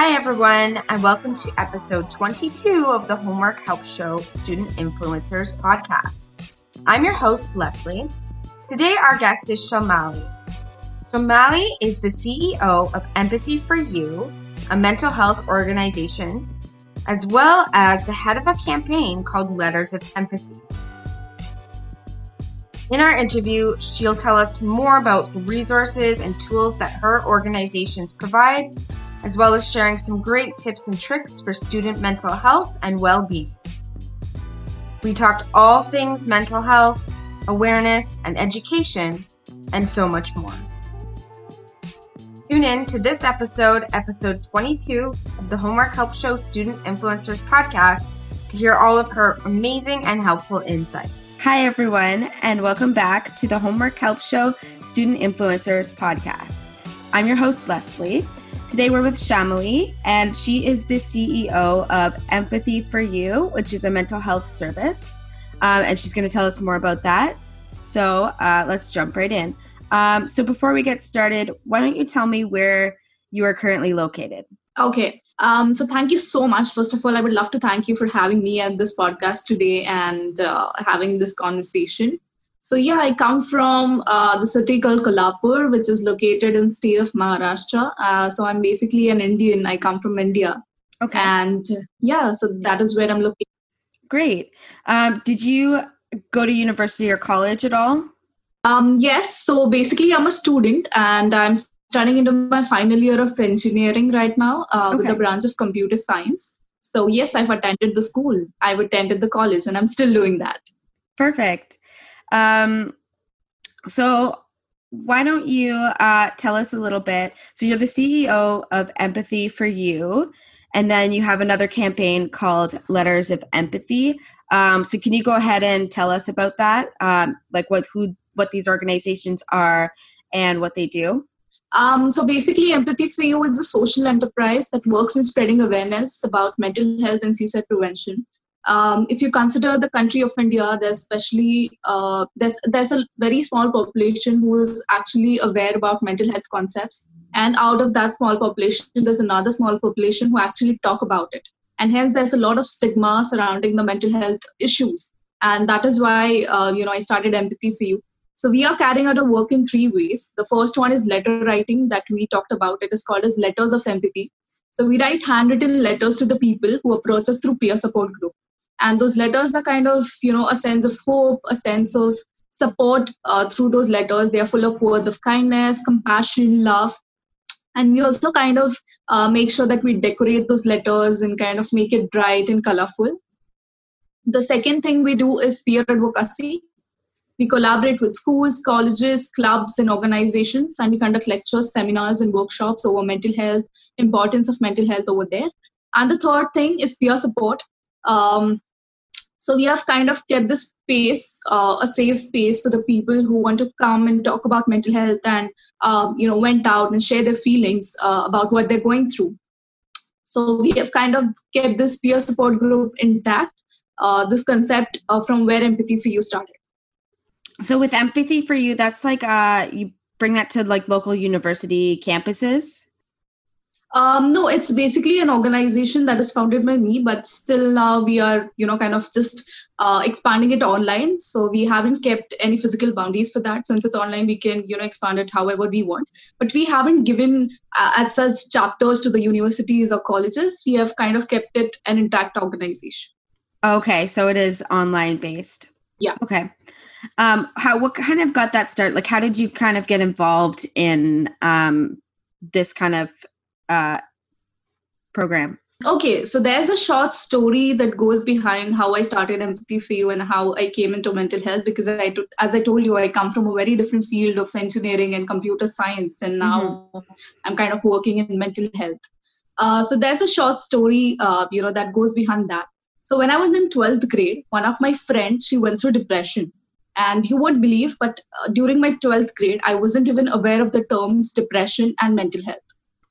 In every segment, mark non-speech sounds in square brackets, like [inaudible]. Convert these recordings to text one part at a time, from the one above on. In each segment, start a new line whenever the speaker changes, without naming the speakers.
Hi, everyone, and welcome to episode 22 of the Homework Help Show Student Influencers podcast. I'm your host, Leslie. Today, our guest is Shalmali. Shalmali is the CEO of Empathy for You, a mental health organization, as well as the head of a campaign called Letters of Empathy. In our interview, she'll tell us more about the resources and tools that her organizations provide, as well as sharing some great tips and tricks for student mental health and well being. We talked all things mental health, awareness, and education, and so much more. Tune in to this episode, episode 22 of the Homework Help Show Student Influencers podcast, to hear all of her amazing and helpful insights. Hi, everyone, and welcome back to the Homework Help Show Student Influencers podcast. I'm your host, Leslie. Today we're with Shalmali, and she is the CEO of Empathy for You, which is a mental health service. Um, and she's going to tell us more about that. So uh, let's jump right in. Um, so before we get started, why don't you tell me where you are currently located?
Okay. Um, so thank you so much. First of all, I would love to thank you for having me at this podcast today and uh, having this conversation. So yeah, I come from uh, the city called Kolhapur, which is located in state of Maharashtra. Uh, so I'm basically an Indian. I come from India. Okay. And yeah, so that is where I'm looking.
Great. Um, did you go to university or college at all?
Um, yes. So basically, I'm a student and I'm studying into my final year of engineering right now uh, okay. with the branch of computer science. So, yes, I've attended the school, I've attended the college, and I'm still doing that.
Perfect. Um, so, why don't you uh, tell us a little bit? So, you're the CEO of Empathy for You, and then you have another campaign called Letters of Empathy. Um, so, can you go ahead and tell us about that? Um, like what who what these organizations are and what they do?
Um, so basically, Empathy for You is a social enterprise that works in spreading awareness about mental health and suicide prevention. Um, if you consider the country of India, there's especially uh, there's there's a very small population who is actually aware about mental health concepts, and out of that small population, there's another small population who actually talk about it, and hence there's a lot of stigma surrounding the mental health issues, and that is why uh, you know I started Empathy for You so we are carrying out a work in three ways. The first one is letter writing that we talked about. It is called as letters of empathy. So we write handwritten letters to the people who approach us through peer support group. And those letters are kind of, you know, a sense of hope, a sense of support uh, through those letters. They are full of words of kindness, compassion, love. And we also kind of uh, make sure that we decorate those letters and kind of make it bright and colorful. The second thing we do is peer advocacy. We collaborate with schools, colleges, clubs, and organizations, and we conduct lectures, seminars, and workshops over mental health, importance of mental health over there. And the third thing is peer support. Um, so we have kind of kept this space, uh, a safe space for the people who want to come and talk about mental health and uh, you know went out and share their feelings uh, about what they're going through. So we have kind of kept this peer support group intact. Uh, this concept uh, from where Empathy for You started
so with empathy for you that's like uh you bring that to like local university campuses
um, no, it's basically an organization that is founded by me, but still now we are, you know, kind of just uh, expanding it online. So we haven't kept any physical boundaries for that. Since it's online, we can, you know, expand it however we want. But we haven't given uh, at such chapters to the universities or colleges. We have kind of kept it an intact organization.
Okay, so it is online based.
Yeah.
Okay um how what kind of got that start like how did you kind of get involved in um this kind of uh program
okay so there's a short story that goes behind how i started empathy for you and how i came into mental health because i as i told you i come from a very different field of engineering and computer science and now mm-hmm. i'm kind of working in mental health uh, so there's a short story uh, you know that goes behind that so when i was in 12th grade one of my friends she went through depression and you won't believe, but uh, during my 12th grade, I wasn't even aware of the terms depression and mental health.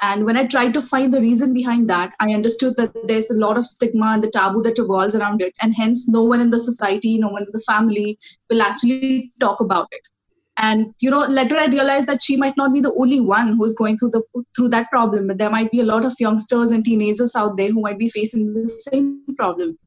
And when I tried to find the reason behind that, I understood that there's a lot of stigma and the taboo that revolves around it. And hence, no one in the society, no one in the family will actually talk about it. and you know later i realized that she might not be the only one who's going through the through that problem but there might be a lot of youngsters and teenagers out there who might be facing the same problem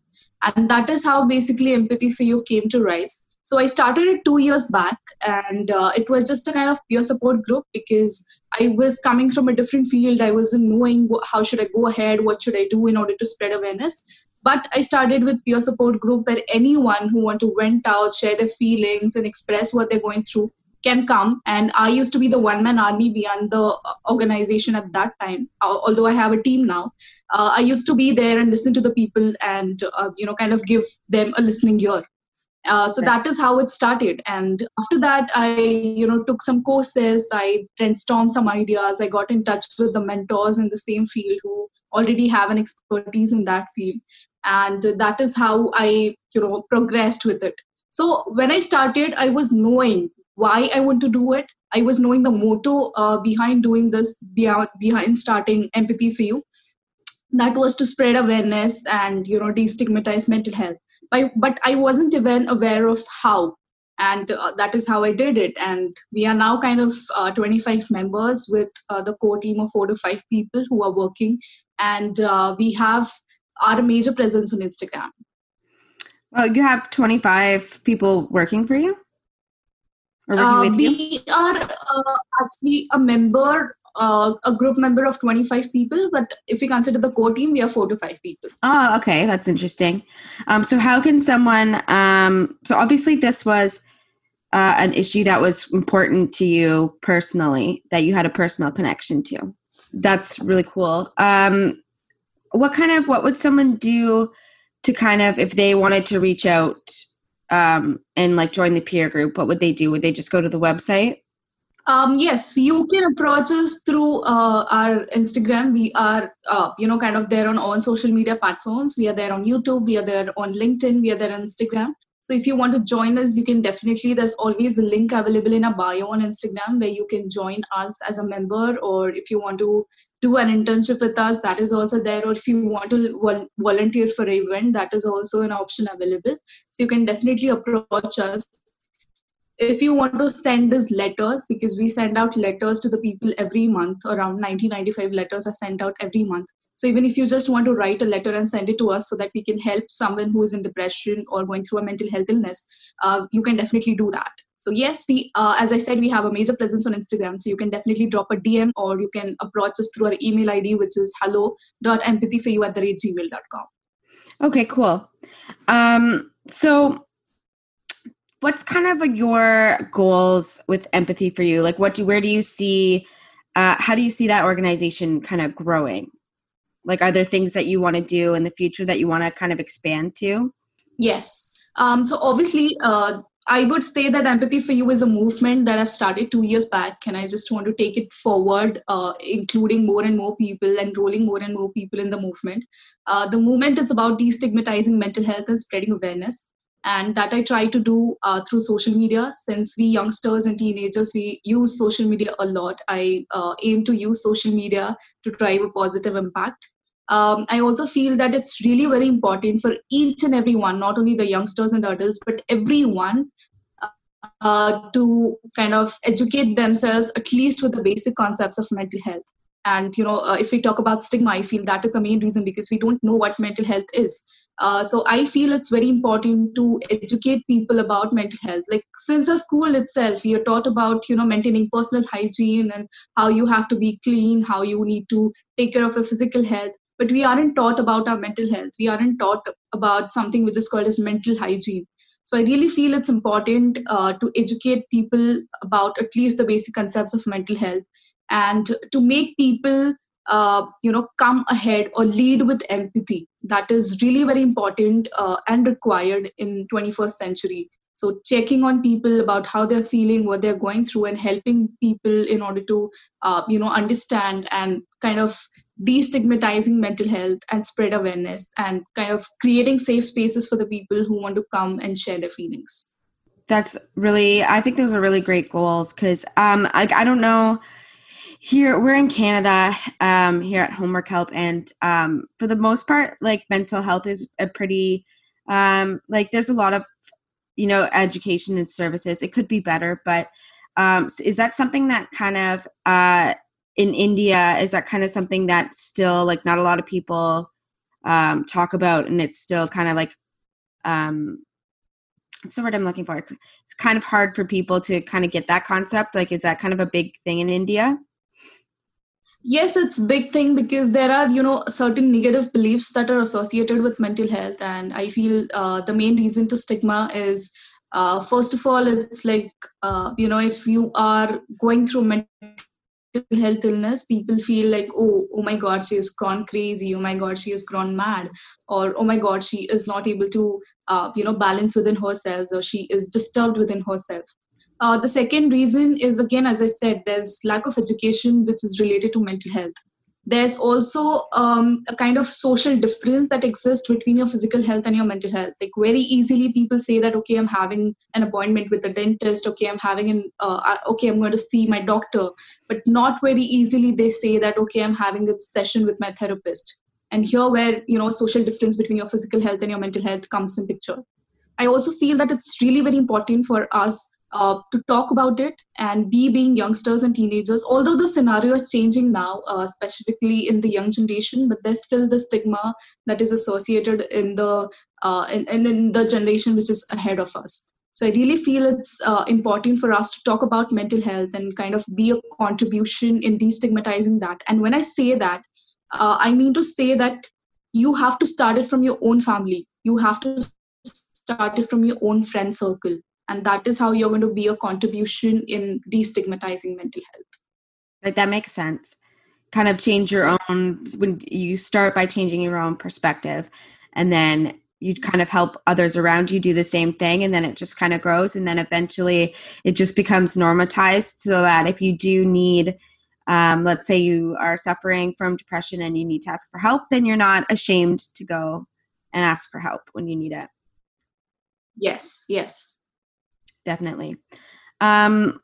and that is how basically empathy for you came to rise so i started it two years back and uh, it was just a kind of peer support group because i was coming from a different field. I wasn't knowing how should i go ahead what should i do in order to spread awareness. But i started with peer support group where anyone who want to vent out share their feelings and express what they're going through can come. And i used to be the one man army beyond the uh, organization at that time although i have a team now. Uh, i used to be there and listen to the people and uh, you know kind of give them a listening ear uh, so that is how it started and after that i you know took some courses i brainstormed some ideas i got in touch with the mentors in the same field who already have an expertise in that field and that is how i you know progressed with it so when i started i was knowing why I want to do it. I was knowing the motto uh, behind doing this, behind, behind starting Empathy for You. That was to spread awareness and you know destigmatize mental health. But, but I wasn't even aware of how, and uh, that is how I did it. And we are now kind of uh, 25 members with uh, the core team of four to five people who are working, and uh, we have our major presence on Instagram.
Well, you have 25 people working for you?
Uh, we are uh, actually a member, uh, a group member of 25 people, but if we consider the core team, we are four to five people.
Oh, okay. That's interesting. Um, so, how can someone, um, so obviously, this was uh, an issue that was important to you personally, that you had a personal connection to. That's really cool. Um, what kind of, what would someone do to kind of, if they wanted to reach out um, and like join the peer group, what would they do? Would they just go to the website?
Um, yes, you can approach us through uh, our Instagram. We are, uh, you know, kind of there on all social media platforms. We are there on YouTube. We are there on LinkedIn. We are there on Instagram. So if you want to join us, you can definitely. There's always a link available in a bio on Instagram where you can join us as a member, or if you want to do an internship with us that is also there or if you want to volunteer for an event that is also an option available so you can definitely approach us if you want to send us letters because we send out letters to the people every month around 90 95 letters are sent out every month so even if you just want to write a letter and send it to us so that we can help someone who is in depression or going through a mental health illness uh, you can definitely do that so yes, we, uh, as I said, we have a major presence on Instagram. So you can definitely drop a DM or you can approach us through our email ID, which is hello.empathyforyou at the rate gmail.com.
Okay, cool. Um, so what's kind of your goals with empathy for you? Like what do, where do you see, uh, how do you see that organization kind of growing? Like, are there things that you want to do in the future that you want to kind of expand to?
Yes. Um, so obviously, uh, I would say that Empathy for You is a movement that I've started two years back, and I just want to take it forward, uh, including more and more people, enrolling more and more people in the movement. Uh, the movement is about destigmatizing mental health and spreading awareness, and that I try to do uh, through social media. Since we youngsters and teenagers, we use social media a lot. I uh, aim to use social media to drive a positive impact um, I also feel that it's really very important for each and every one, not only the youngsters and the adults, but everyone uh, to kind of educate themselves at least with the basic concepts of mental health. And you know, uh, if we talk about stigma, I feel that is the main reason because we don't know what mental health is. Uh, so I feel it's very important to educate people about mental health. Like since the school itself, we are taught about you know maintaining personal hygiene and how you have to be clean, how you need to take care of your physical health. But we aren't taught about our mental health. We aren't taught about something which is called as mental hygiene. So i really feel it's important uh, to educate people about at least the basic concepts of mental health and to make people uh, you know come ahead or lead with empathy. That is really very important uh, and required in 21st century. So checking on people about how they're feeling what they're going through and helping people in order to uh, you know understand and kind of destigmatizing mental health and spread awareness and kind of creating safe spaces for the people who want to come and share their feelings.
That's really i think those are really great goals because um I, I don't know here we're in canada um here at homework help and um for the most part like mental health is a pretty um like there's a lot of you know education and services it could be better but um, is that something that kind of uh, in India is that kind of something that still like not a lot of people um, talk about, and it's still kind of like um, what's the word I'm looking for? It's it's kind of hard for people to kind of get that concept. Like, is that kind of a big thing in India?
Yes it's big thing because there are you know certain negative beliefs that are associated with mental health. And i feel uh, the main reason to stigma is uh, first of all it's like uh, you know if you are going through mental health illness people feel like oh oh my god she has gone crazy. Oh my god she has gone mad. Or oh my god she is not able to uh, you know balance within herself or she is disturbed within herself uh, the second reason is again, as I said, there's lack of education which is related to mental health. There's also um, a kind of social difference that exists between your physical health and your mental health. Like very easily, people say that okay, I'm having an appointment with a dentist. Okay, I'm having an uh, okay, I'm going to see my doctor. But not very easily they say that okay, I'm having a session with my therapist. And here, where you know social difference between your physical health and your mental health comes in picture. I also feel that it's really very important for us uh, to talk about it. And we being youngsters and teenagers although the scenario is changing now uh, specifically in the young generation but there's still the stigma that is associated in the uh, in, in the generation which is ahead of us. So i really feel it's uh, important for us to talk about mental health and kind of be a contribution in destigmatizing that. And when i say that uh, i mean to say that you have to start it from your own family. You have to start it from your own friend circle and that is how you're going to be a contribution in destigmatizing mental health.
Like that makes sense. Kind of change your own when you start by changing your own perspective and then you kind of help others around you do the same thing and then it just kind of grows and then eventually it just becomes normatized so that if you do need um, let's say you are suffering from depression and you need to ask for help then you're not ashamed to go and ask for help when you need it.
Yes yes
definitely. Um,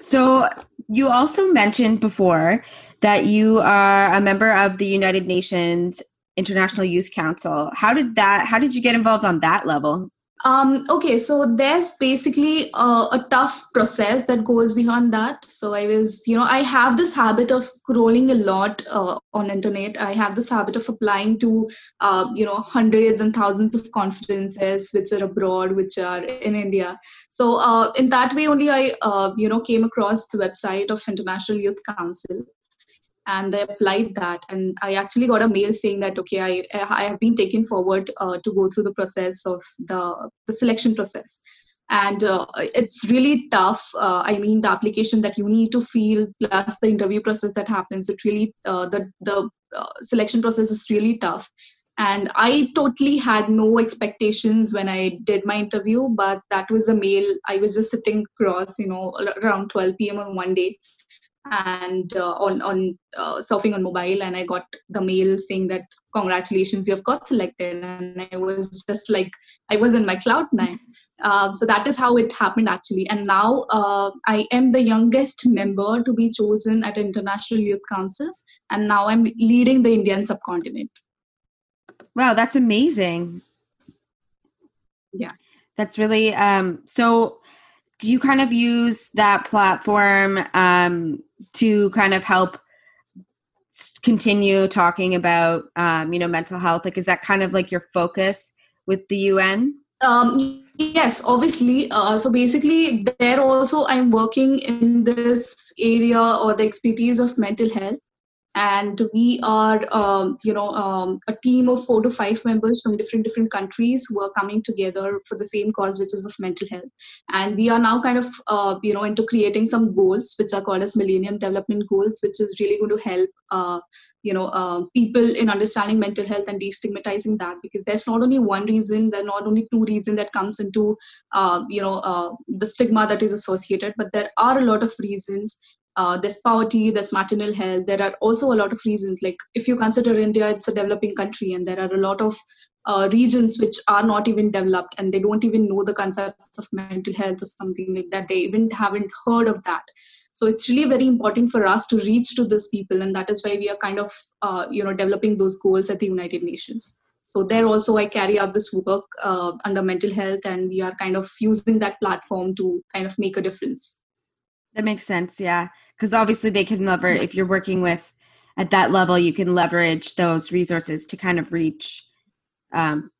so you also mentioned before that you are a member of the United Nations International Youth Council. How did that? How did you get involved on that level?
Um, okay, so there's basically a, a, tough process that goes beyond that. So I was, you know, I have this habit of scrolling a lot uh, on internet. I have this habit of applying to, uh, you know, hundreds and thousands of conferences which are abroad, which are in India. So uh, in that way, only I, uh, you know, came across the website of International Youth Council and I applied that. And I actually got a mail saying that okay, I I have been taken forward uh, to go through the process of the the selection process. And uh, it's really tough. Uh, I mean, the application that you need to fill plus the interview process that happens. It really uh, the the uh, selection process is really tough. And I totally had no expectations when I did my interview, but that was a mail. I was just sitting across, you know, around 12 p.m. on one day, and uh, on on uh, surfing on mobile and i got the mail saying that congratulations you've got selected. And i was just like i was in my cloud nine. Uh, so that is how it happened actually. And now uh, i am the youngest member to be chosen at international youth council and now i'm leading the indian subcontinent.
Wow that's amazing.
Yeah.
That's really um so do you kind of use that platform um, to kind of help continue talking about um, you know mental health? Like is that kind of like your focus with the un
um, yes obviously uh, so basically there also i'm working in this area or the expertise of mental health and we are um, you know um, a team of four to five members from different different countries who are coming together for the same cause which is of mental health. And we are now kind of uh, you know into creating some goals which are called as millennium development goals which is really going to help uh, you know uh, people in understanding mental health and destigmatizing that. Because there's not only one reason there's not only two reasons that comes into uh, you know uh, the stigma that is associated but there are a lot of reasons uh, there's poverty, there's maternal health. There are also a lot of reasons. Like if you consider India, it's a developing country, and there are a lot of uh, regions which are not even developed, and they don't even know the concepts of mental health or something like that. They even haven't heard of that. So it's really very important for us to reach to those people, and that is why we are kind of uh, you know developing those goals at the United Nations. So there also I carry out this work uh, under mental health, and we are kind of using that platform to kind of make a difference.
That makes sense. Yeah. Because obviously they can leverage, if you're working with at that level, you can leverage those resources to kind of reach, um,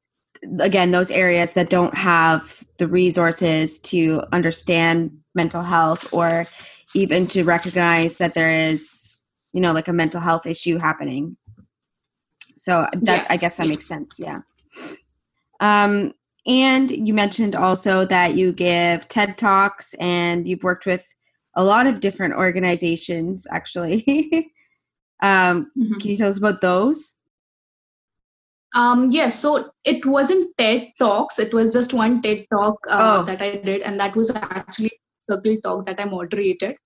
again, those areas that don't have the resources to understand mental health or even to recognize that there is, you know, like a mental health issue happening. So that, yes. I guess that makes sense. Yeah. Um, and you mentioned also that you give TED Talks and you've worked with a lot of different organizations, actually. [laughs] um, mm-hmm. Can you tell us about those?
Um, yes, yeah, so it wasn't TED Talks, it was just one TED Talk uh, oh. that I did, and that was actually circle talk that I moderated.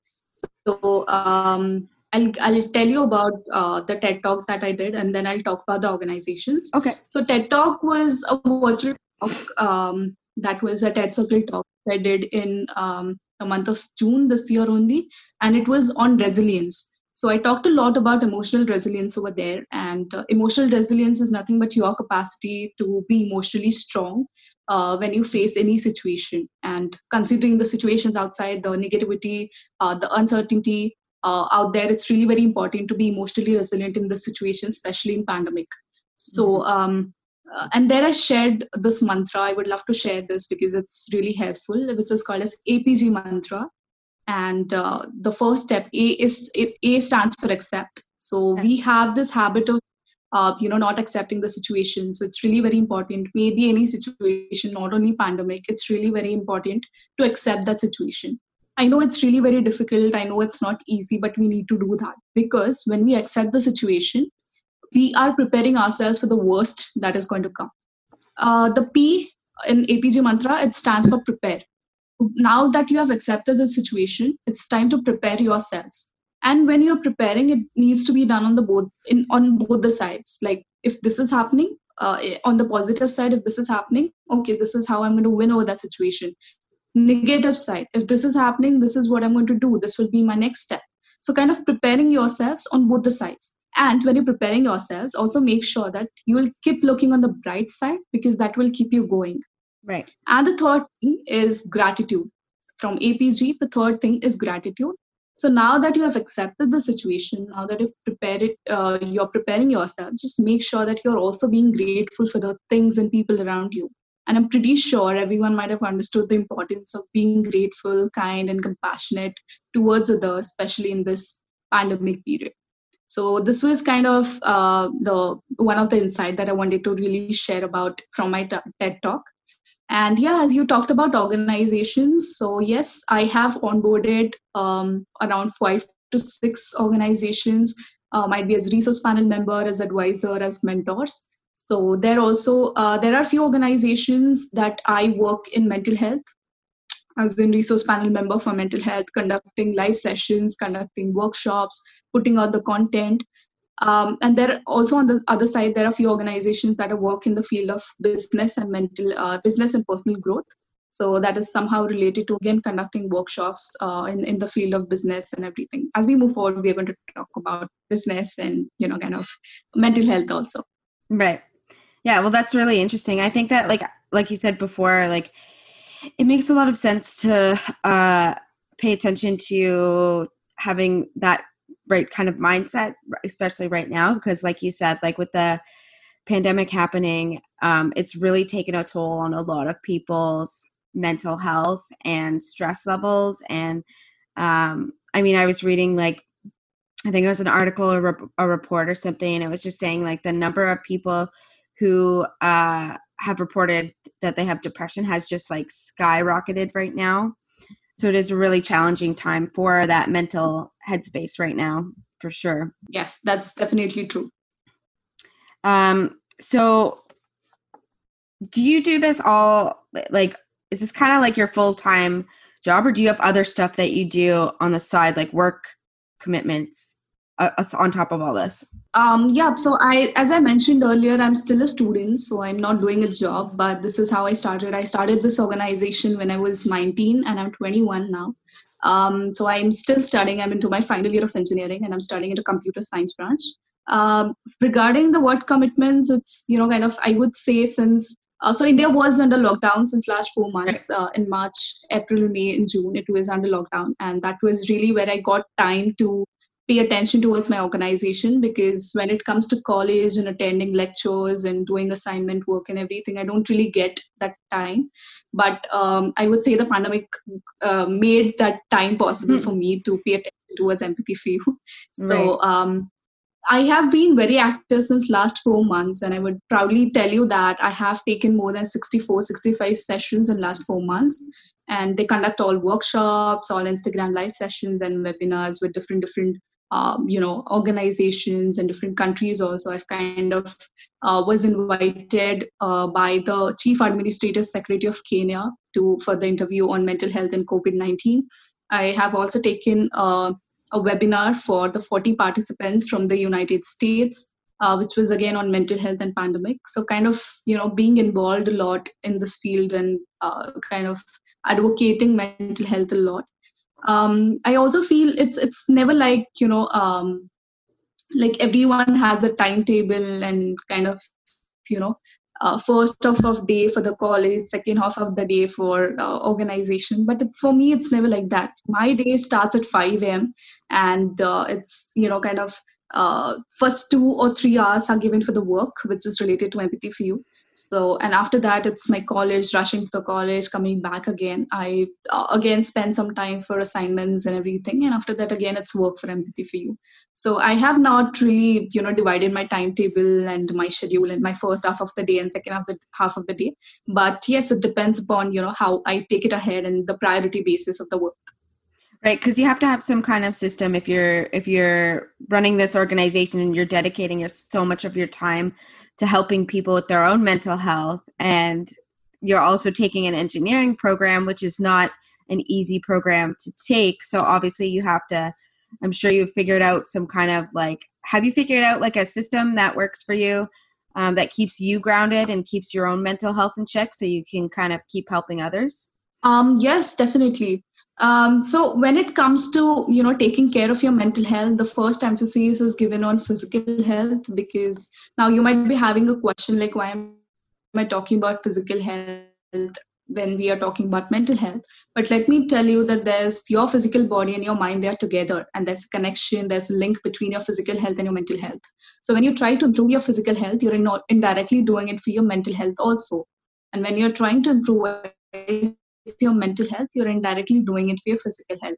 So um, I'll, I'll tell you about uh, the TED Talk that I did, and then I'll talk about the organizations.
Okay.
So TED Talk was a virtual talk um, that was a TED Circle talk I did in um, the month of June this year only, and it was on resilience. So I talked a lot about emotional resilience over there, and uh, emotional resilience is nothing but your capacity to be emotionally strong uh, when you face any situation. And considering the situations outside, the negativity, uh, the uncertainty uh, out there, it's really very important to be emotionally resilient in this situation, especially in pandemic. So mm-hmm. um, uh, and there I shared this mantra. I would love to share this because it's really helpful, which is called as APG mantra. And uh, the first step, A is A stands for accept. So we have this habit of uh, you know not accepting the situation so it's really very important maybe any situation not only pandemic it's really very important to accept that situation i know it's really very difficult i know it's not easy but we need to do that because when we accept the situation we are preparing ourselves for the worst that is going to come. Uh, the P in APG mantra, it stands for prepare. Now that you have accepted the situation, it's time to prepare yourselves. And when you're preparing, it needs to be done on the both in on both the sides. Like if this is happening, uh, on the positive side, if this is happening, okay, this is how I'm going to win over that situation. Negative side, if this is happening, this is what I'm going to do. This will be my next step. So kind of preparing yourselves on both the sides and when you're preparing yourselves also make sure that you will keep looking on the bright side because that will keep you going.
Right.
And the third thing is gratitude. From apg the third thing is gratitude. So now that you have accepted the situation now that you've prepared it uh, you're preparing yourself just make sure that you're also being grateful for the things and people around you. And i'm pretty sure everyone might have understood the importance of being grateful kind and compassionate towards others especially in this pandemic period so this was kind of uh, the one of the insight that I wanted to really share about from my TED talk. And yeah, as you talked about organizations, so yes, I have onboarded um, around five to six organizations, uh, might be as resource panel member, as advisor, as mentors. So there also uh, there are few organizations that I work in mental health as in resource panel member for mental health, conducting live sessions, conducting workshops, putting out the content. Um, and there also on the other side, there are a few organizations that are work in the field of business and mental uh, business and personal growth. So that is somehow related to again conducting workshops uh, in in the field of business and everything. As we move forward, we are going to talk about business and you know kind of mental health also.
Right. Yeah. Well, that's really interesting. I think that like like you said before, like it makes a lot of sense to uh, pay attention to having that right kind of mindset, especially right now, because like you said, like with the pandemic happening, um, it's really taken a toll on a lot of people's mental health and stress levels. And um, I mean, I was reading like I think it was an article or a report or something, and it was just saying like the number of people who uh, have reported that they have depression has just like skyrocketed right now. So it is a really challenging time for that mental headspace right now, for sure.
Yes, that's definitely true.
Um, so do you do this all like is this kind of like your full-time job or do you have other stuff that you do on the side like work commitments uh, on top of all this?
Um, yeah, so I, as I mentioned earlier, I'm still a student, so I'm not doing a job, but this is how I started. I started this organization when I was 19 and I'm 21 now. Um, so I'm still studying. I'm into my final year of engineering and I'm studying in a computer science branch. Um, regarding the work commitments, it's, you know, kind of, I would say since uh, so India was under lockdown since last four months. Uh, in March, April, May, and June, it was under lockdown, and that was really where I got time to pay attention towards my organization because when it comes to college and attending lectures and doing assignment work and everything, I don't really get that time. But um, I would say the pandemic uh, made that time possible mm. for me to pay attention towards empathy for you. [laughs] So. Right. Um, I have been very active since last four months, and I would proudly tell you that I have taken more than 64, 65 sessions in last four months. And they conduct all workshops, all Instagram live sessions and webinars with different different um, you know organizations and different countries also i've kind of uh, was invited uh, by the chief administrative secretary of kenya to for the interview on mental health and covid-19 i have also taken uh, a webinar for the 40 participants from the United States, uh, which was again on mental health and pandemic. So, kind of, you know, being involved a lot in this field and uh, kind of advocating mental health a lot. Um, I also feel it's it's never like you know um, like everyone has a timetable and kind of you know uh, first half of day for the college second half of the day for uh, organization. But for me it's never like that. My day starts at 5 a.m and uh, it's you know kind of uh, first two or three hours are given for the work which is related to empathy for you so and after that it's my college rushing to college coming back again. I uh, again spend some time for assignments and everything. And after that again it's work for empathy for you. So i have not really you know divided my timetable and my schedule and my first half of the day and second half, of the, half of the day. But yes it depends upon you know how i take it ahead and the priority basis of the work
right because you have to have some kind of system if you're if you're running this organization and you're dedicating your so much of your time to helping people with their own mental health. And you're also taking an engineering program which is not an easy program to take. So obviously you have to i'm sure you've figured out some kind of like have you figured out like a system that works for you um, that keeps you grounded and keeps your own mental health in check so you can kind of keep helping others
um, yes definitely um, so when it comes to you know taking care of your mental health, the first emphasis is given on physical health because now you might be having a question like why am I talking about physical health when we are talking about mental health? But let me tell you that there's your physical body and your mind they are together, and there's a connection, there's a link between your physical health and your mental health. So when you try to improve your physical health, you're not indirectly doing it for your mental health also. And when you're trying to improve your mental health you're indirectly doing it for your physical health.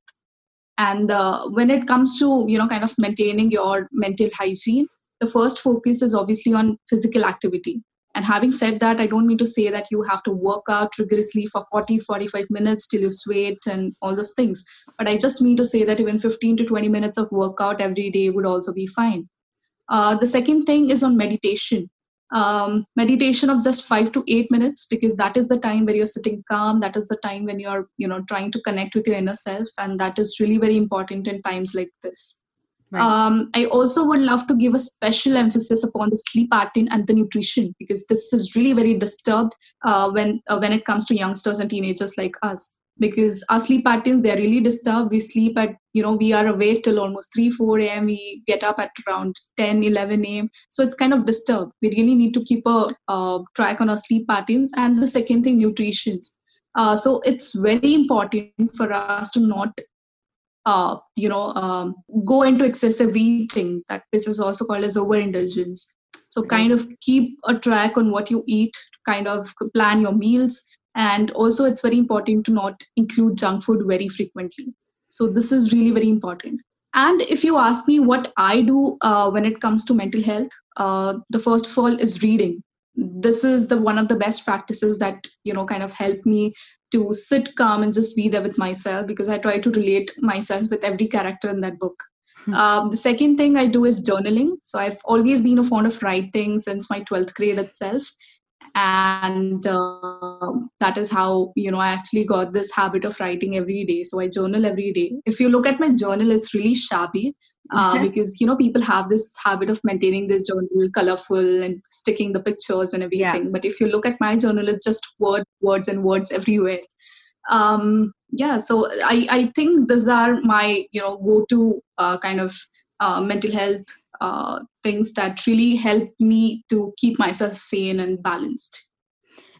And uh, when it comes to you know kind of maintaining your mental hygiene the first focus is obviously on physical activity. And having said that i don't mean to say that you have to work out rigorously for 40 45 minutes till you sweat and all those things. But i just mean to say that even 15 to 20 minutes of workout every day would also be fine. Uh, the second thing is on meditation um, meditation of just five to eight minutes because that is the time where you're sitting calm that is the time when you're you know trying to connect with your inner self and that is really very important in times like this right. um, i also would love to give a special emphasis upon the sleep pattern and the nutrition because this is really very disturbed uh, when uh, when it comes to youngsters and teenagers like us because our sleep patterns they're really disturbed. We sleep at you know we are awake till almost 3 4 a.m we get up at around 10 11 a.m so it's kind of disturbed. We really need to keep a uh, track on our sleep patterns. And the second thing nutrition. Uh, so it's very important for us to not uh, you know um, go into excessive eating. That which is also called as overindulgence. So kind of keep a track on what you eat kind of plan your meals and also it's very important to not include junk food very frequently. So this is really very important. And if you ask me what i do uh, when it comes to mental health uh, the first of all is reading. This is the one of the best practices that you know kind of help me to sit calm and just be there with myself because i try to relate myself with every character in that book. Hmm. um, the second thing I do is journaling. So I've always been a fond of writing since my 12th grade itself and uh, that is how you know i actually got this habit of writing every day. So i journal every day. If you look at my journal it's really shabby uh, because you know people have this habit of maintaining this journal colorful and sticking the pictures and everything. Yeah. but if you look at my journal it's just words words and words everywhere. Um yeah so i i think these are my you know go to uh, kind of uh, mental health uh, things that really help me to keep myself sane and balanced.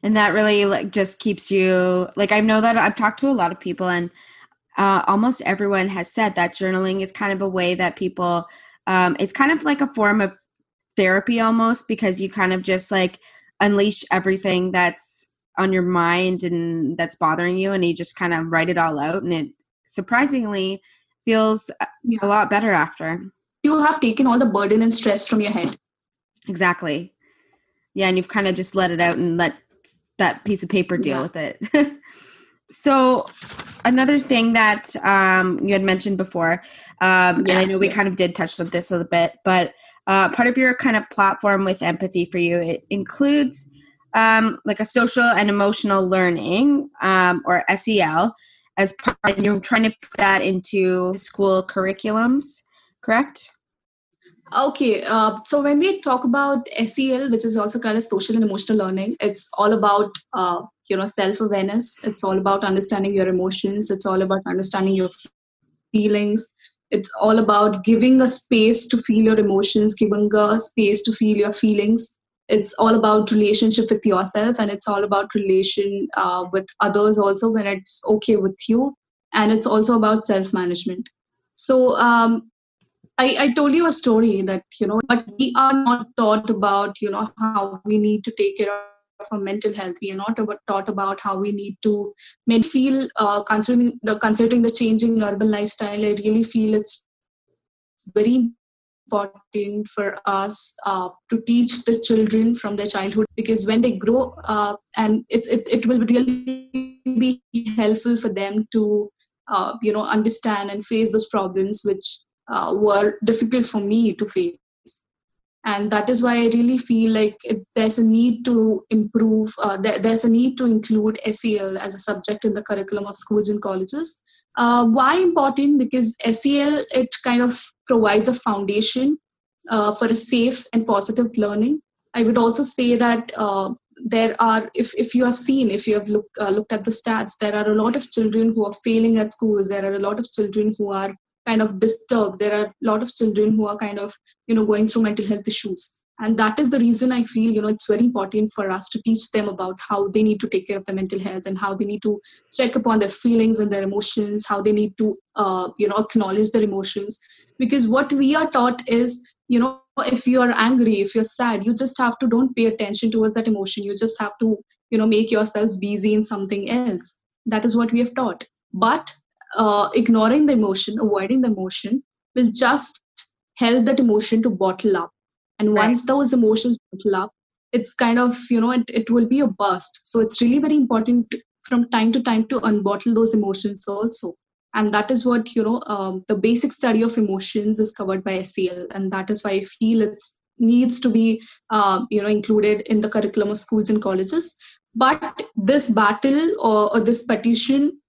and that really like just keeps you like i know that i've talked to a lot of people and uh, almost everyone has said that journaling is kind of a way that people um, it's kind of like a form of therapy almost because you kind of just like unleash everything that's on your mind and that's bothering you and you just kind of write it all out and it surprisingly feels yeah. a lot better after
you have taken all the burden and stress from your head
exactly yeah and you've kind of just let it out and let that piece of paper deal yeah. with it [laughs] so another thing that um, you had mentioned before um, yeah. and i know we kind of did touch on this a little bit but uh, part of your kind of platform with empathy for you it includes um, like a social and emotional learning um, or sel as part and you're trying to put that into school curriculums correct
Okay, uh, so when we talk about SEL, which is also kind of social and emotional learning, it's all about uh, you know self awareness. It's all about understanding your emotions. It's all about understanding your feelings. It's all about giving a space to feel your emotions, giving a space to feel your feelings. It's all about relationship with yourself, and it's all about relation uh, with others also when it's okay with you, and it's also about self management. So um, I, I told you a story that you know but we are not taught about you know how we need to take care of our mental health. We are not taught about how we need to make feel uh, considering the considering the changing urban lifestyle. I really feel it's very important for us uh, to teach the children from their childhood because when they grow uh, and it, it, it will really be helpful for them to uh, you know understand and face those problems which uh, were difficult for me to face. And that is why i really feel like there's a need to improve uh, there, there's a need to include sel as a subject in the curriculum of schools and colleges. Uh, why important? Because sel it kind of provides a foundation uh, for a safe and positive learning. I would also say that uh, there are if, if you have seen if you have look, uh, looked at the stats there are a lot of children who are failing at schools. There are a lot of children who are kind of disturbed. There are a lot of children who are kind of you know going through mental health issues. And that is the reason i feel you know it's very important for us to teach them about how they need to take care of their mental health and how they need to check upon their feelings and their emotions how they need to uh, you know acknowledge their emotions. Because what we are taught is you know if you are angry if you're sad you just have to don't pay attention towards that emotion. You just have to you know make yourselves busy in something else. That is what we have taught. But uh, ignoring the emotion, avoiding the emotion, will just help that emotion to bottle up. And right. once those emotions bottle up, it's kind of, you know, it, it will be a burst. So it's really very important from time to time to unbottle those emotions also. And that is what, you know, um, the basic study of emotions is covered by SEL. And that is why I feel it needs to be, uh, you know, included in the curriculum of schools and colleges. But this battle or, or this petition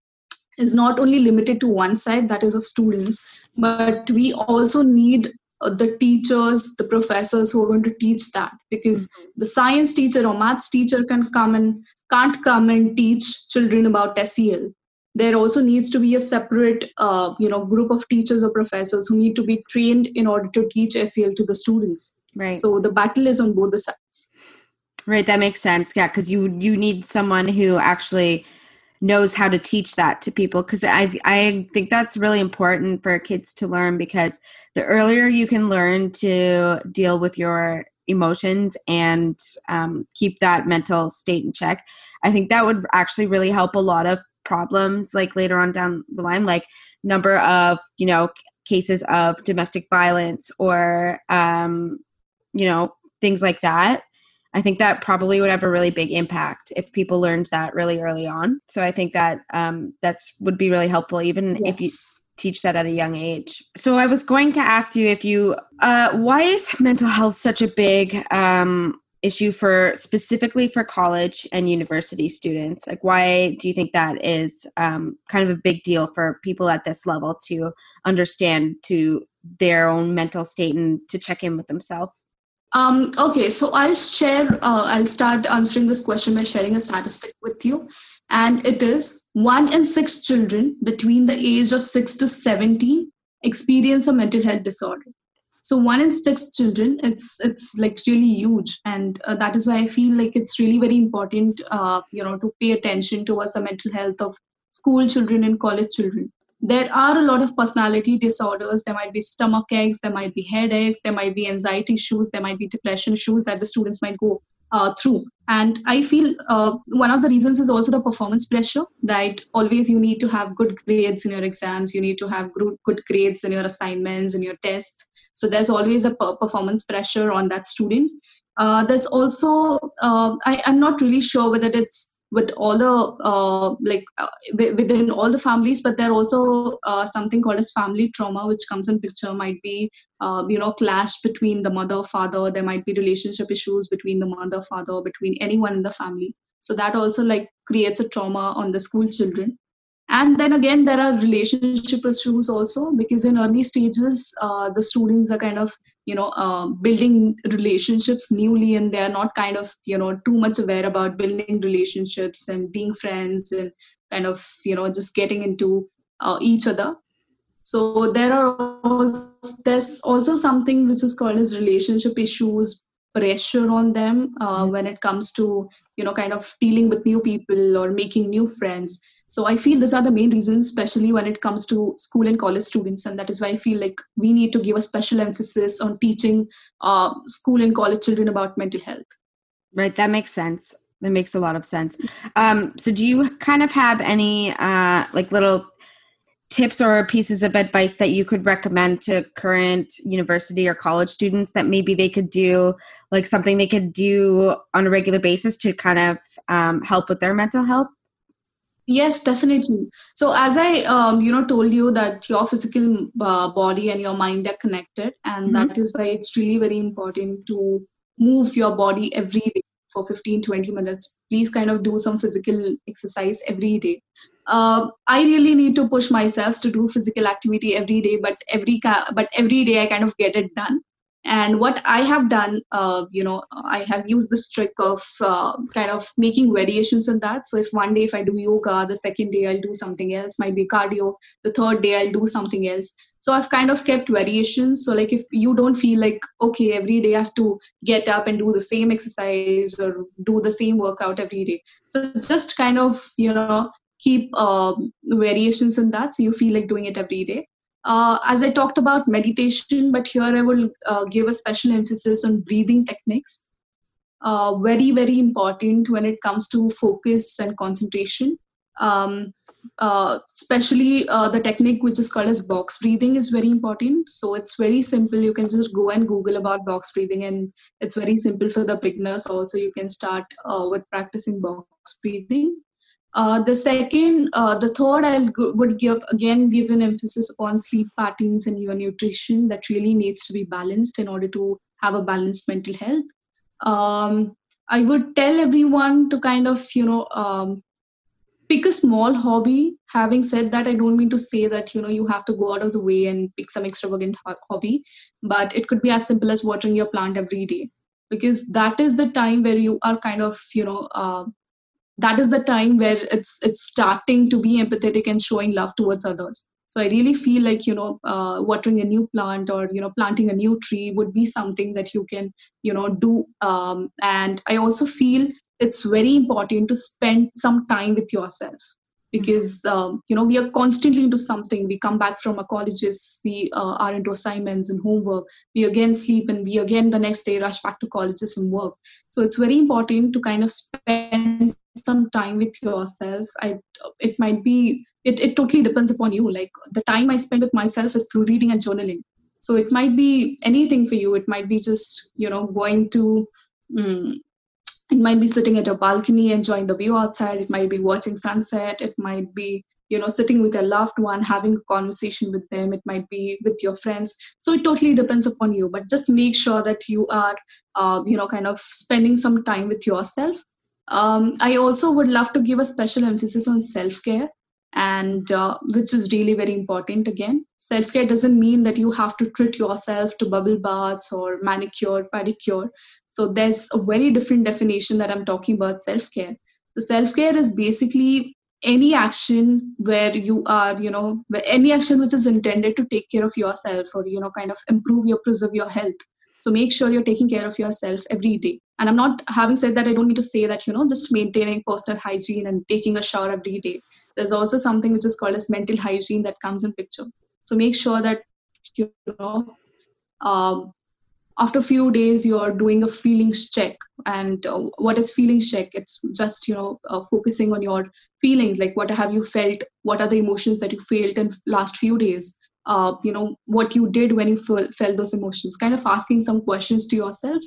is not only limited to one side that is of students but we also need uh, the teachers the professors who are going to teach that. Because mm-hmm. the science teacher or maths teacher can come and can't come and teach children about sel there also needs to be a separate uh, you know group of teachers or professors who need to be trained in order to teach sel to the students.
Right.
So the battle is on both the sides.
Right that makes sense. Yeah because you you need someone who actually knows how to teach that to people because I I think that's really important for kids to learn because the earlier you can learn to deal with your emotions and um, keep that mental state in check, I think that would actually really help a lot of problems like later on down the line, like number of you know cases of domestic violence or um, you know things like that I think that probably would have a really big impact if people learned that really early on. So I think that um, that's would be really helpful, even yes. if you teach that at a young age. So I was going to ask you if you, uh, why is mental health such a big um, issue for specifically for college and university students? Like, why do you think that is um, kind of a big deal for people at this level to understand to their own mental state and to check in with themselves?
Um, okay, so I'll share, uh, I'll start answering this question by sharing a statistic with you. And it is one in six children between the age of 6 to 17 experience a mental health disorder. so one in six children it's it's like really huge and uh, that is why i feel like it's really very important uh, you know to pay attention towards the mental health of school children and college children there are a lot of personality disorders. There might be stomach aches there might be headaches there might be anxiety issues there might be depression issues that the students might go uh, through. And i feel uh, one of the reasons is also the performance pressure that always you need to have good grades in your exams. You need to have good, good grades in your assignments and your tests. So there's always a performance pressure on that student. Uh, there's also uh, I, i'm not really sure whether it's with all the uh, like uh, within all the families but there also uh, something called as family trauma which comes in picture. Might be uh, you know clash between the mother father. There might be relationship issues between the mother father between anyone in the family. So that also like creates a trauma on the school children and then again there are relationship issues also because in early stages uh, the students are kind of you know uh, building relationships newly and they're not kind of you know too much aware about building relationships and being friends and kind of you know just getting into uh, each other. So there are also, there's also something which is called as relationship issues pressure on them uh, when it comes to you know kind of dealing with new people or making new friends so I feel these are the main reasons, especially when it comes to school and college students. And that is why I feel like we need to give a special emphasis on teaching uh, school and college children about mental health.
Right. That makes sense. That makes a lot of sense. Um, so do you kind of have any uh, like little tips or pieces of advice that you could recommend to current university or college students that maybe they could do like something they could do on a regular basis to kind of um, help with their mental health
Yes, definitely. So as I, um, you know, told you that your physical uh, body and your mind are connected, and mm-hmm. that is why it's really very important to move your body every day for 15 20 minutes please kind of do some physical exercise every day uh, i really need to push myself to do physical activity every day but every ca- but every day i kind of get it done and what i have done uh, you know i have used this trick of uh, kind of making variations in that. So if one day if i do yoga the second day i'll do something else. Might be cardio the third day i'll do something else. So i've kind of kept variations. So like if you don't feel like okay every day i have to get up and do the same exercise or do the same workout every day. So just kind of you know keep uh, variations in that. So you feel like doing it every day uh, as I talked about meditation, but here I will uh, give a special emphasis on breathing techniques. Uh, very, very important when it comes to focus and concentration. Um, uh, especially uh, the technique which is called as box breathing is very important. So it's very simple. You can just go and Google about box breathing, and it's very simple for the beginners. Also, you can start uh, with practicing box breathing. Uh, the second, uh, the third, I would give again give an emphasis upon sleep patterns and your nutrition that really needs to be balanced in order to have a balanced mental health. Um, I would tell everyone to kind of you know um, pick a small hobby. Having said that, I don't mean to say that you know you have to go out of the way and pick some extravagant hobby, but it could be as simple as watering your plant every day because that is the time where you are kind of you know uh, that is the time where it's it's starting to be empathetic and showing love towards others. So i really feel like you know uh, watering a new plant or you know planting a new tree would be something that you can you know do. Um, and i also feel it's very important to spend some time with yourself because um, you know we are constantly into something. We come back from our colleges we uh, are into assignments and homework. We again sleep and we again the next day rush back to colleges and work. So it's very important to kind of spend some time with yourself. I it might be it, it totally depends upon you. Like the time i spend with myself is through reading and journaling. So it might be anything for you. It might be just you know going to mm, it might be sitting at a balcony enjoying the view outside. It might be watching sunset. It might be you know sitting with your loved one having a conversation with them. It might be with your friends. So it totally depends upon you. But just make sure that you are uh, you know kind of spending some time with yourself. Um, i also would love to give a special emphasis on self-care and uh, which is really very important again. Self-care doesn't mean that you have to treat yourself to bubble baths or manicure pedicure so there's a very different definition that I'm talking about self care. So self care is basically any action where you are you know any action which is intended to take care of yourself or you know kind of improve your preserve your health. So make sure you're taking care of yourself every day. And i'm not having said that i don't need to say that you know just maintaining personal hygiene and taking a shower every day. There's also something which is called as mental hygiene that comes in picture. So make sure that you know um, after a few days you're doing a feelings check. And uh, what is feelings check? It's just you know uh, focusing on your feelings. Like what have you felt? What are the emotions that you felt in last few days? Uh, you know what you did when you f- felt those emotions. Kind of asking some questions to yourself.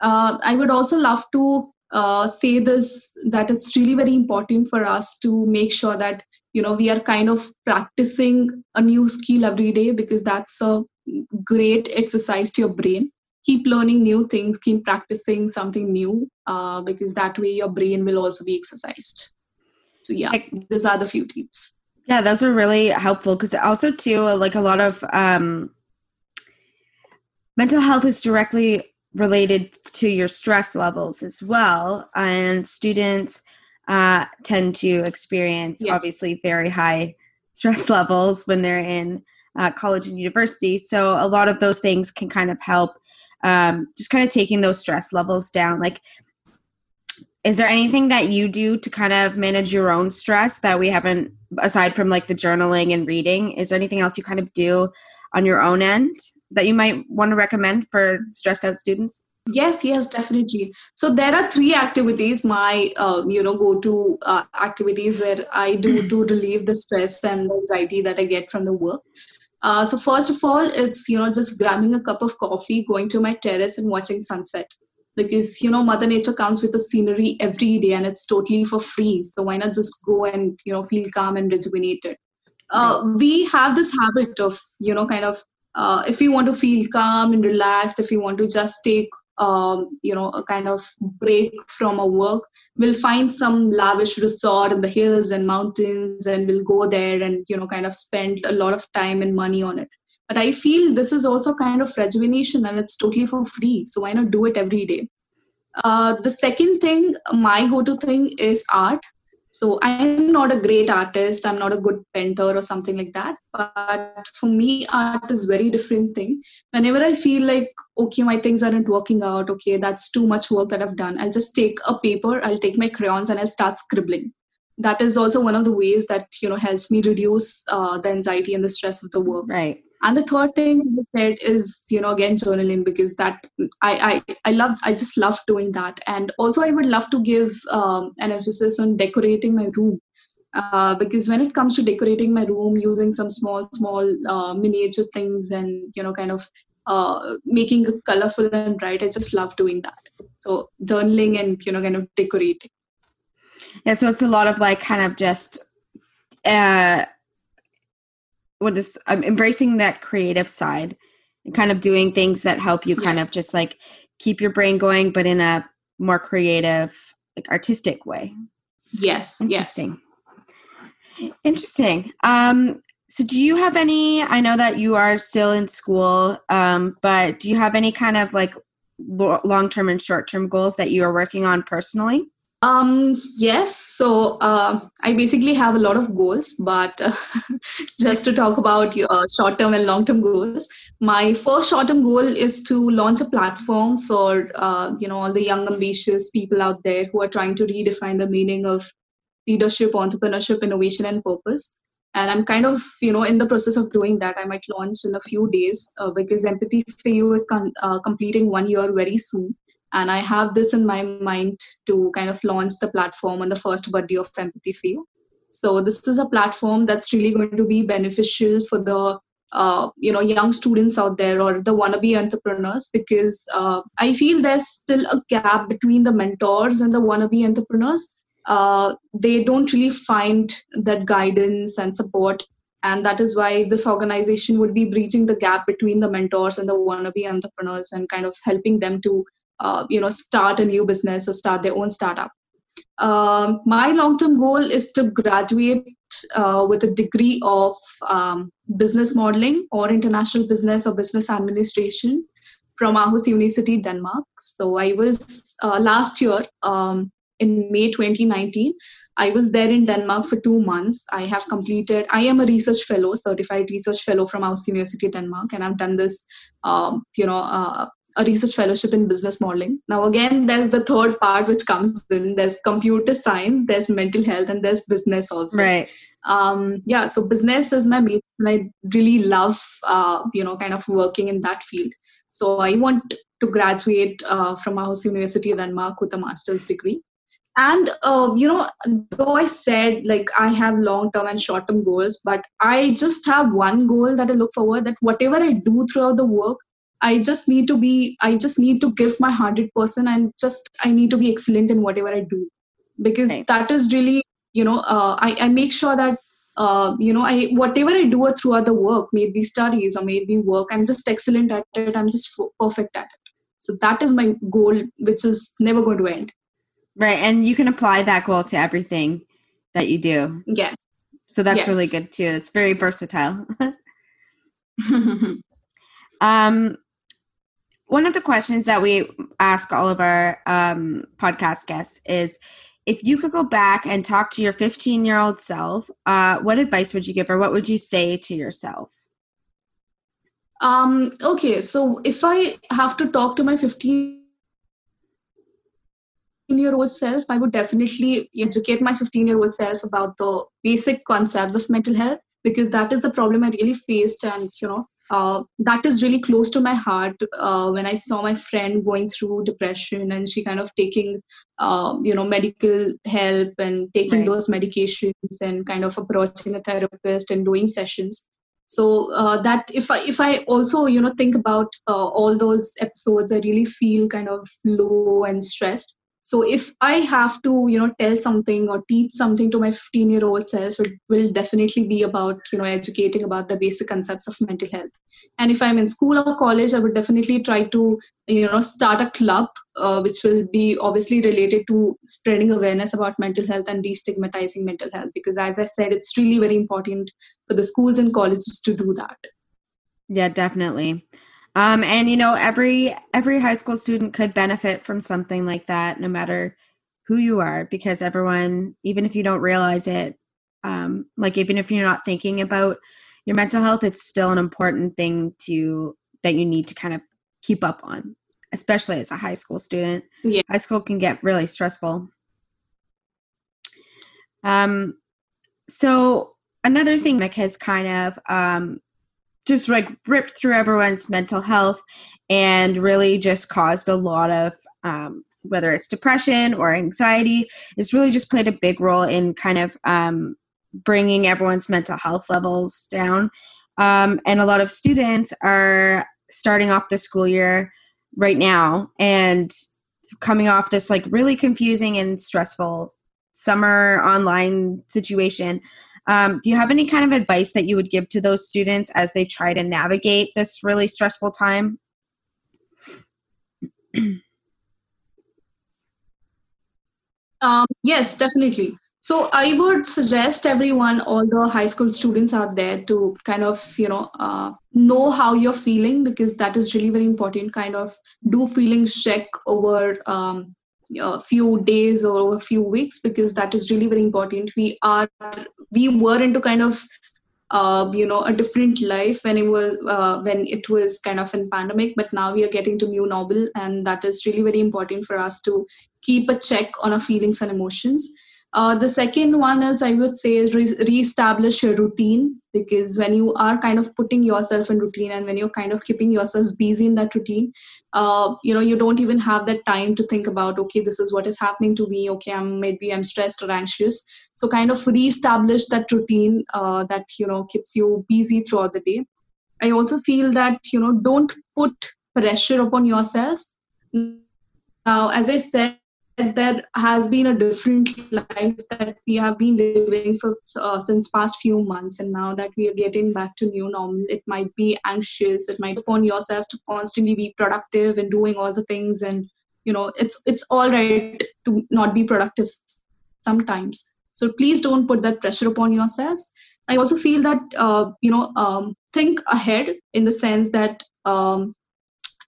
Uh, i would also love to uh, say this that it's really very important for us to make sure that you know we are kind of practicing a new skill every day because that's a great exercise to your brain keep learning new things keep practicing something new uh, because that way your brain will also be exercised. So yeah these are the few tips.
Yeah those are really helpful because also too like a lot of um, mental health is directly related to your stress levels as well and students uh, tend to experience yes. obviously very high stress [laughs] levels when they're in uh, college and university. So a lot of those things can kind of help um, just kind of taking those stress levels down like is there anything that you do to kind of manage your own stress that we haven't aside from like the journaling and reading is there anything else you kind of do on your own end that you might want to recommend for stressed out students?
Yes yes definitely. So there are three activities my uh, you know go to uh, activities where i do to relieve the stress and anxiety that i get from the work uh, so first of all, it's you know just grabbing a cup of coffee, going to my terrace and watching sunset because you know Mother Nature comes with the scenery every day and it's totally for free. So why not just go and you know feel calm and rejuvenated? Uh, we have this habit of you know kind of uh, if you want to feel calm and relaxed, if you want to just take um, you know a kind of break from our work we'll find some lavish resort in the hills and mountains and we'll go there and you know kind of spend a lot of time and money on it. But i feel this is also kind of rejuvenation and it's totally for free. So why not do it every day? Uh, the second thing my go-to thing is art so i'm not a great artist. I'm not a good painter or something like that. But for me art is very different thing. Whenever i feel like okay my things aren't working out okay that's too much work that i've done i'll just take a paper i'll take my crayons and i'll start scribbling. That is also one of the ways that you know helps me reduce uh, the anxiety and the stress of the work.
Right
and the third thing as i said is you know again journaling because that i i, I love i just love doing that. And also i would love to give um, an emphasis on decorating my room. Uh, because when it comes to decorating my room using some small small uh, miniature things and you know kind of uh, making it colorful and bright i just love doing that. So journaling and you know kind of decorating.
Yeah so it's a lot of like kind of just uh what is I'm embracing that creative side and kind of doing things that help you kind of just like keep your brain going but in a more creative like artistic way.
Yes
interesting yes. interesting. Um so do you have any i know that you are still in school um but do you have any kind of like long-term and short-term goals that you are working on personally
um, yes. So uh, I basically have a lot of goals, but uh, [laughs] just to talk about uh, short-term and long-term goals, my first short-term goal is to launch a platform for uh, you know all the young, ambitious people out there who are trying to redefine the meaning of leadership, entrepreneurship, innovation, and purpose. And I'm kind of you know in the process of doing that. I might launch in a few days uh, because Empathy for You is uh, completing one year very soon and i have this in my mind to kind of launch the platform on the first birthday of empathy for you. So this is a platform that's really going to be beneficial for the uh, you know young students out there or the wannabe entrepreneurs because uh, i feel there's still a gap between the mentors and the wannabe entrepreneurs. Uh, they don't really find that guidance and support. And that is why this organization would be bridging the gap between the mentors and the wannabe entrepreneurs and kind of helping them to uh, you know start a new business or start their own startup um, my long-term goal is to graduate uh, with a degree of um, business modeling or international business or business administration from Aarhus University, Denmark. So I was uh, last year um, in May 2019. I was there in Denmark for two months. I have completed, I am a research fellow, certified research fellow from Aarhus University, Denmark, and I've done this, um, you know, uh, a research fellowship in business modeling. Now, again, there's the third part which comes in. There's computer science, there's mental health, and there's business also.
Right.
Um, yeah. So business is my main. I really love, uh, you know, kind of working in that field. So I want to graduate uh, from Aarhus University, Denmark, with a master's degree. And uh, you know, though I said like I have long-term and short-term goals, but I just have one goal that I look forward. That whatever I do throughout the work, I just need to be. I just need to give my hundred percent, and just I need to be excellent in whatever I do, because right. that is really you know uh, I, I make sure that uh, you know i whatever i do throughout the work maybe studies or maybe work i'm just excellent at it. I'm just perfect at it. So that is my goal which is never going to end.
Right. And you can apply that goal to everything that you do.
Yes.
So that's yes. really good too. It's very versatile. [laughs] [laughs] Um one of the questions that we ask all of our um, podcast guests is if you could go back and talk to your 15 year old self, uh, what advice would you give or what would you say to yourself?
Um, okay, so if I have to talk to my 15 year old self, I would definitely educate my 15 year old self about the basic concepts of mental health because that is the problem I really faced. And, you know, uh, that is really close to my heart uh, when i saw my friend going through depression and she kind of taking uh, you know medical help and taking right. those medications and kind of approaching a therapist and doing sessions so uh, that if i if i also you know think about uh, all those episodes i really feel kind of low and stressed so if i have to you know tell something or teach something to my 15 year old self it will definitely be about you know educating about the basic concepts of mental health. And if i'm in school or college i would definitely try to you know start a club uh, which will be obviously related to spreading awareness about mental health and destigmatizing mental health because as i said it's really very important for the schools and colleges to do that.
Yeah definitely um, and you know, every every high school student could benefit from something like that, no matter who you are, because everyone, even if you don't realize it, um, like even if you're not thinking about your mental health, it's still an important thing to that you need to kind of keep up on, especially as a high school student.
Yeah.
High school can get really stressful. Um, so another thing Mick has kind of um, just like ripped through everyone's mental health and really just caused a lot of um, whether it's depression or anxiety it's really just played a big role in kind of um, bringing everyone's mental health levels down. Um, and a lot of students are starting off the school year right now and coming off this like really confusing and stressful summer online situation um, do you have any kind of advice that you would give to those students as they try to navigate this really stressful time?
um, yes, definitely. So I would suggest everyone, all the high school students out there, to kind of you know uh, know how you're feeling because that is really very important. Kind of do feelings check over um, a few days or a few weeks because that is really very important. We are we were into kind of uh, you know a different life when it was uh, when it was kind of in pandemic but now we are getting to new normal and that is really very important for us to keep a check on our feelings and emotions uh, the second one is, I would say, re- reestablish your routine because when you are kind of putting yourself in routine and when you're kind of keeping yourselves busy in that routine, uh, you know, you don't even have that time to think about, okay, this is what is happening to me. Okay, I'm maybe I'm stressed or anxious. So kind of reestablish that routine uh, that you know keeps you busy throughout the day. I also feel that you know don't put pressure upon yourselves. Now, as I said there has been a different life that we have been living for uh, since past few months. And now that we are getting back to new normal it might be anxious. It might upon yourself to constantly be productive and doing all the things. And you know it's it's all right to not be productive sometimes. So please don't put that pressure upon yourselves i also feel that uh, you know um, think ahead in the sense that um,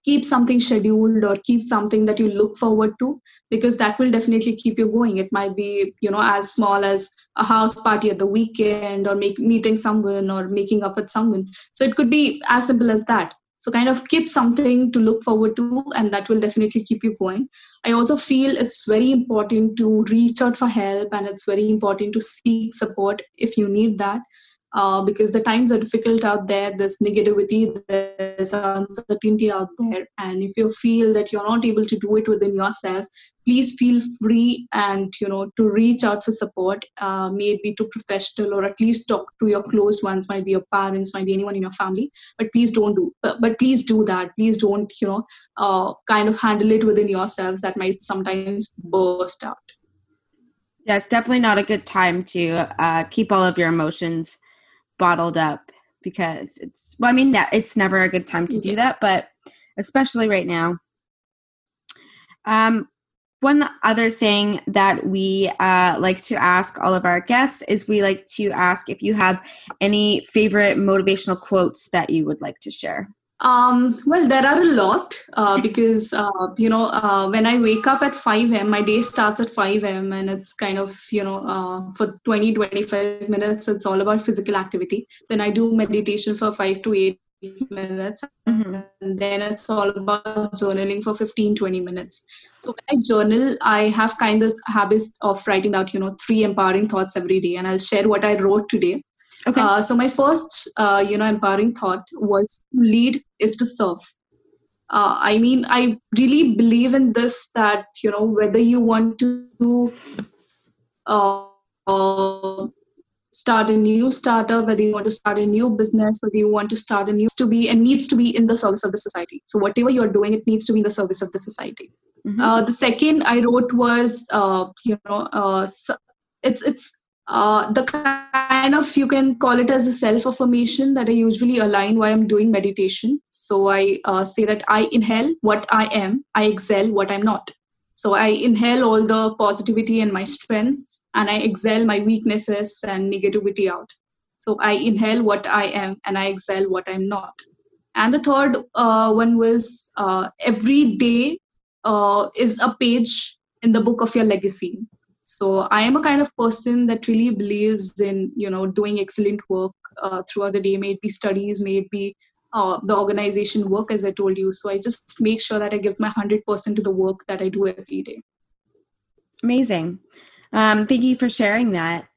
keep something scheduled or keep something that you look forward to because that will definitely keep you going. It might be you know as small as a house party at the weekend or make, meeting someone or making up with someone. So it could be as simple as that. So kind of keep something to look forward to and that will definitely keep you going. I also feel it's very important to reach out for help and it's very important to seek support if you need that uh, because the times are difficult out there there's negativity there's uncertainty out there. And if you feel that you're not able to do it within yourselves please feel free and you know to reach out for support uh, maybe to professional or at least talk to your close ones might be your parents might be anyone in your family. But please don't do but, but please do that. Please don't you know uh, kind of handle it within yourselves. That might sometimes burst out.
Yeah it's definitely not a good time to uh, keep all of your emotions bottled up because it's well i mean it's never a good time to do that but especially right now. Um one other thing that we uh, like to ask all of our guests is we like to ask if you have any favorite motivational quotes that you would like to share
um, well, there are a lot uh, because, uh, you know, uh, when I wake up at 5 a.m., my day starts at 5 a.m. and it's kind of, you know, uh, for 20, 25 minutes, it's all about physical activity. Then I do meditation for 5 to 8 minutes mm-hmm. and then it's all about journaling for 15 20 minutes so when i journal i have kind of habits of writing out you know three empowering thoughts every day and i'll share what i wrote today Okay. Uh, so my first, uh, you know, empowering thought was lead is to serve. Uh, I mean, I really believe in this that you know whether you want to uh, start a new startup, whether you want to start a new business, whether you want to start a new to be and needs to be in the service of the society. So whatever you're doing, it needs to be in the service of the society. Mm-hmm. Uh, the second I wrote was, uh, you know, uh, it's it's uh, the kind of you can call it as a self affirmation that I usually align while I'm doing meditation. So I uh, say that I inhale what I am, I exhale what I'm not. So I inhale all the positivity and my strengths, and I exhale my weaknesses and negativity out. So I inhale what I am, and I exhale what I'm not. And the third uh, one was uh, every day uh, is a page in the book of your legacy so i am a kind of person that really believes in you know doing excellent work uh, throughout the day. May it be studies may it be uh, the organization work as i told you. So i just make sure that i give my 100% to the work that i do every day.
Amazing. Um, thank you for sharing that.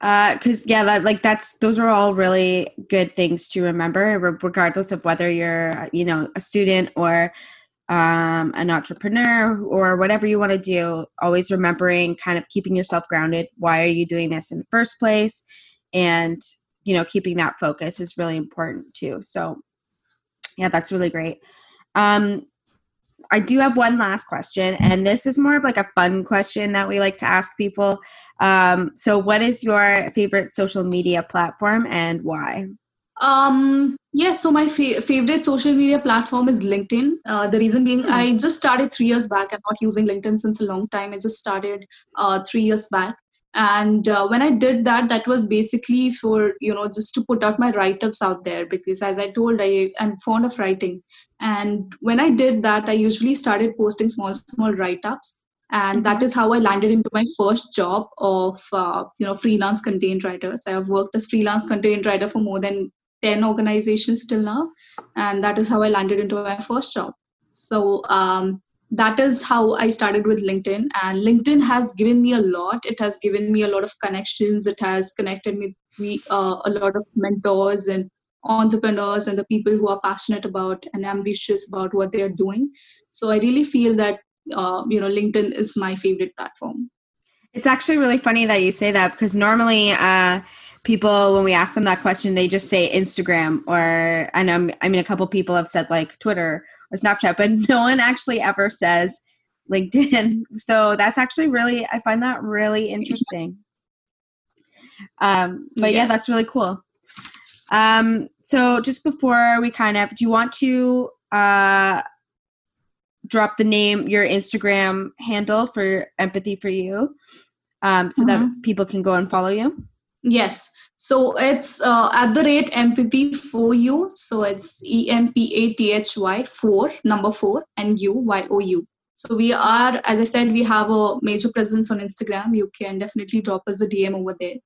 Because uh, yeah that, like that's those are all really good things to remember regardless of whether you're you know a student or um, an entrepreneur or whatever you want to do, always remembering kind of keeping yourself grounded. Why are you doing this in the first place? And, you know, keeping that focus is really important too. So, yeah, that's really great. Um, I do have one last question, and this is more of like a fun question that we like to ask people. Um, so, what is your favorite social media platform and why?
Um, yeah, so my fa- favorite social media platform is LinkedIn. Uh, the reason being, mm-hmm. I just started three years back. I'm not using LinkedIn since a long time. I just started uh, three years back. And uh, when I did that, that was basically for, you know, just to put out my write ups out there because, as I told, I am fond of writing. And when I did that, I usually started posting small, small write ups and that mm-hmm. is how i landed into my first job of uh, you know freelance content writers i have worked as freelance content writer for more than 10 organizations till now and that is how i landed into my first job. So um, that is how i started with linkedin and linkedin has given me a lot. It has given me a lot of connections. It has connected me, uh, a lot of mentors and entrepreneurs and the people who are passionate about and ambitious about what they are doing. So i really feel that uh, you know linkedin is my favorite platform.
It's actually really funny that you say that because normally uh, people when we ask them that question they just say instagram or i know i mean a couple people have said like twitter or snapchat but [laughs] no one actually ever says linkedin [laughs] so that's actually really i find that really interesting um but yes. yeah that's really cool um so just before we kind of do you want to uh drop the name your instagram handle for empathy for you um so mm-hmm. that people can go and follow you
Yes. So it's uh, at the rate empathy for you. So it's E M P A T H Y four number four and U Y O U. So we are, as I said, we have a major presence on Instagram. You can definitely drop us a DM over there.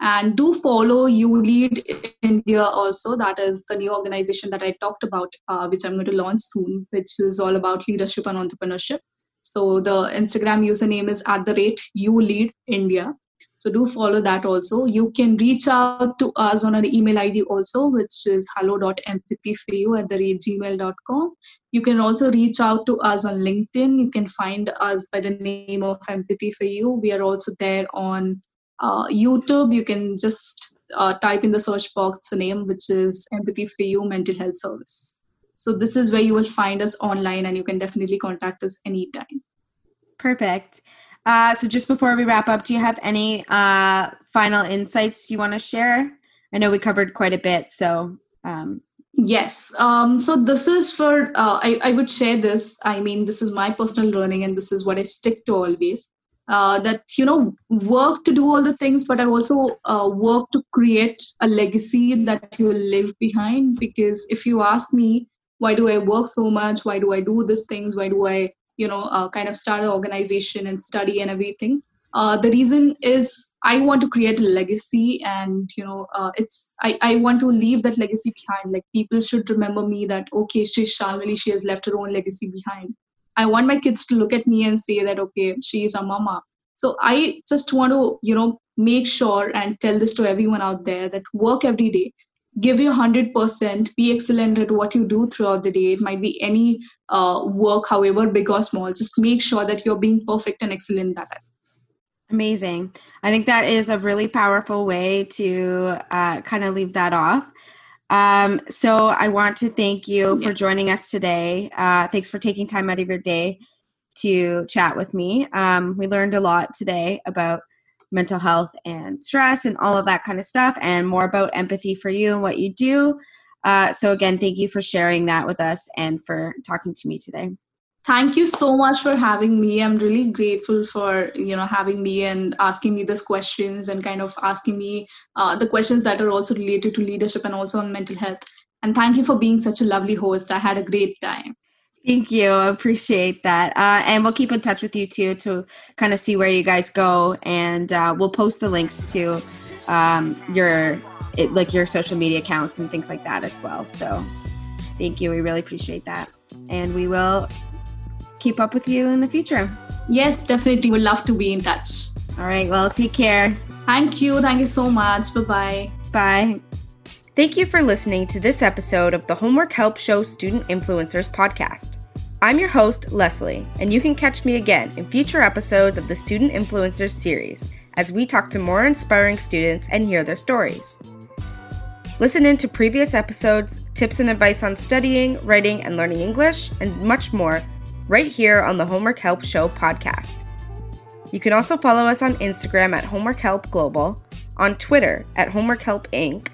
And do follow You Lead India also. That is the new organization that I talked about, uh, which I'm going to launch soon, which is all about leadership and entrepreneurship. So the Instagram username is at the rate You Lead India. So do follow that also. You can reach out to us on our email ID also, which is hello.empathyforyou at the rate gmail.com. You can also reach out to us on LinkedIn. You can find us by the name of Empathy for You. We are also there on uh, YouTube. You can just uh, type in the search box the name, which is Empathy for You Mental Health Service. So this is where you will find us online and you can definitely contact us anytime.
Perfect. Uh, so just before we wrap up, do you have any uh, final insights you want to share? I know we covered quite a bit, so. Um,
yes. Um, so this is for, uh, I, I would share this. I mean, this is my personal learning and this is what I stick to always. Uh, that, you know, work to do all the things, but I also uh, work to create a legacy that you will live behind. Because if you ask me, why do I work so much? Why do I do these things? Why do I you know uh, kind of start an organization and study and everything. Uh, the reason is i want to create a legacy and you know uh, it's I, I want to leave that legacy behind. Like people should remember me that okay she's Shalmali, she has left her own legacy behind. I want my kids to look at me and say that okay she is a mama. So i just want to you know make sure and tell this to everyone out there that work every day give your 100% be excellent at what you do throughout the day. It might be any uh, work however big or small. Just make sure that you're being perfect and excellent at it.
Amazing. I think that is a really powerful way to uh, kind of leave that off. Um, so i want to thank you for joining us today. Uh, thanks for taking time out of your day to chat with me. Um, we learned a lot today about mental health and stress and all of that kind of stuff, and more about empathy for you and what you do. Uh, so, again, thank you for sharing that with us and for talking to me today.
Thank you so much for having me. I'm really grateful for you know having me and asking me these questions and kind of asking me uh, the questions that are also related to leadership and also on mental health. And thank you for being such a lovely host. I had a great time.
Thank you. I appreciate that. Uh, and we'll keep in touch with you too to kind of see where you guys go. And uh, we'll post the links to um, your it, like your social media accounts and things like that as well. So thank you. We really appreciate that. And we will keep up with you in the future.
Yes, definitely. Would love to be in touch.
All right. Well, take care.
Thank you. Thank you so much. Bye-bye.
Bye. Thank you for listening to this episode of the Homework Help Show Student Influencers podcast. I'm your host, Leslie, and you can catch me again in future episodes of the Student Influencers series as we talk to more inspiring students and hear their stories. Listen in to previous episodes, tips and advice on studying, writing, and learning English, and much more right here on the Homework Help Show podcast. You can also follow us on Instagram at Homework Help Global, on Twitter at Homework Help Inc.,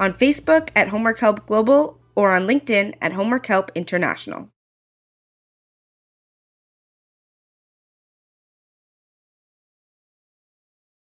on Facebook at Homework Help Global or on LinkedIn at Homework Help International.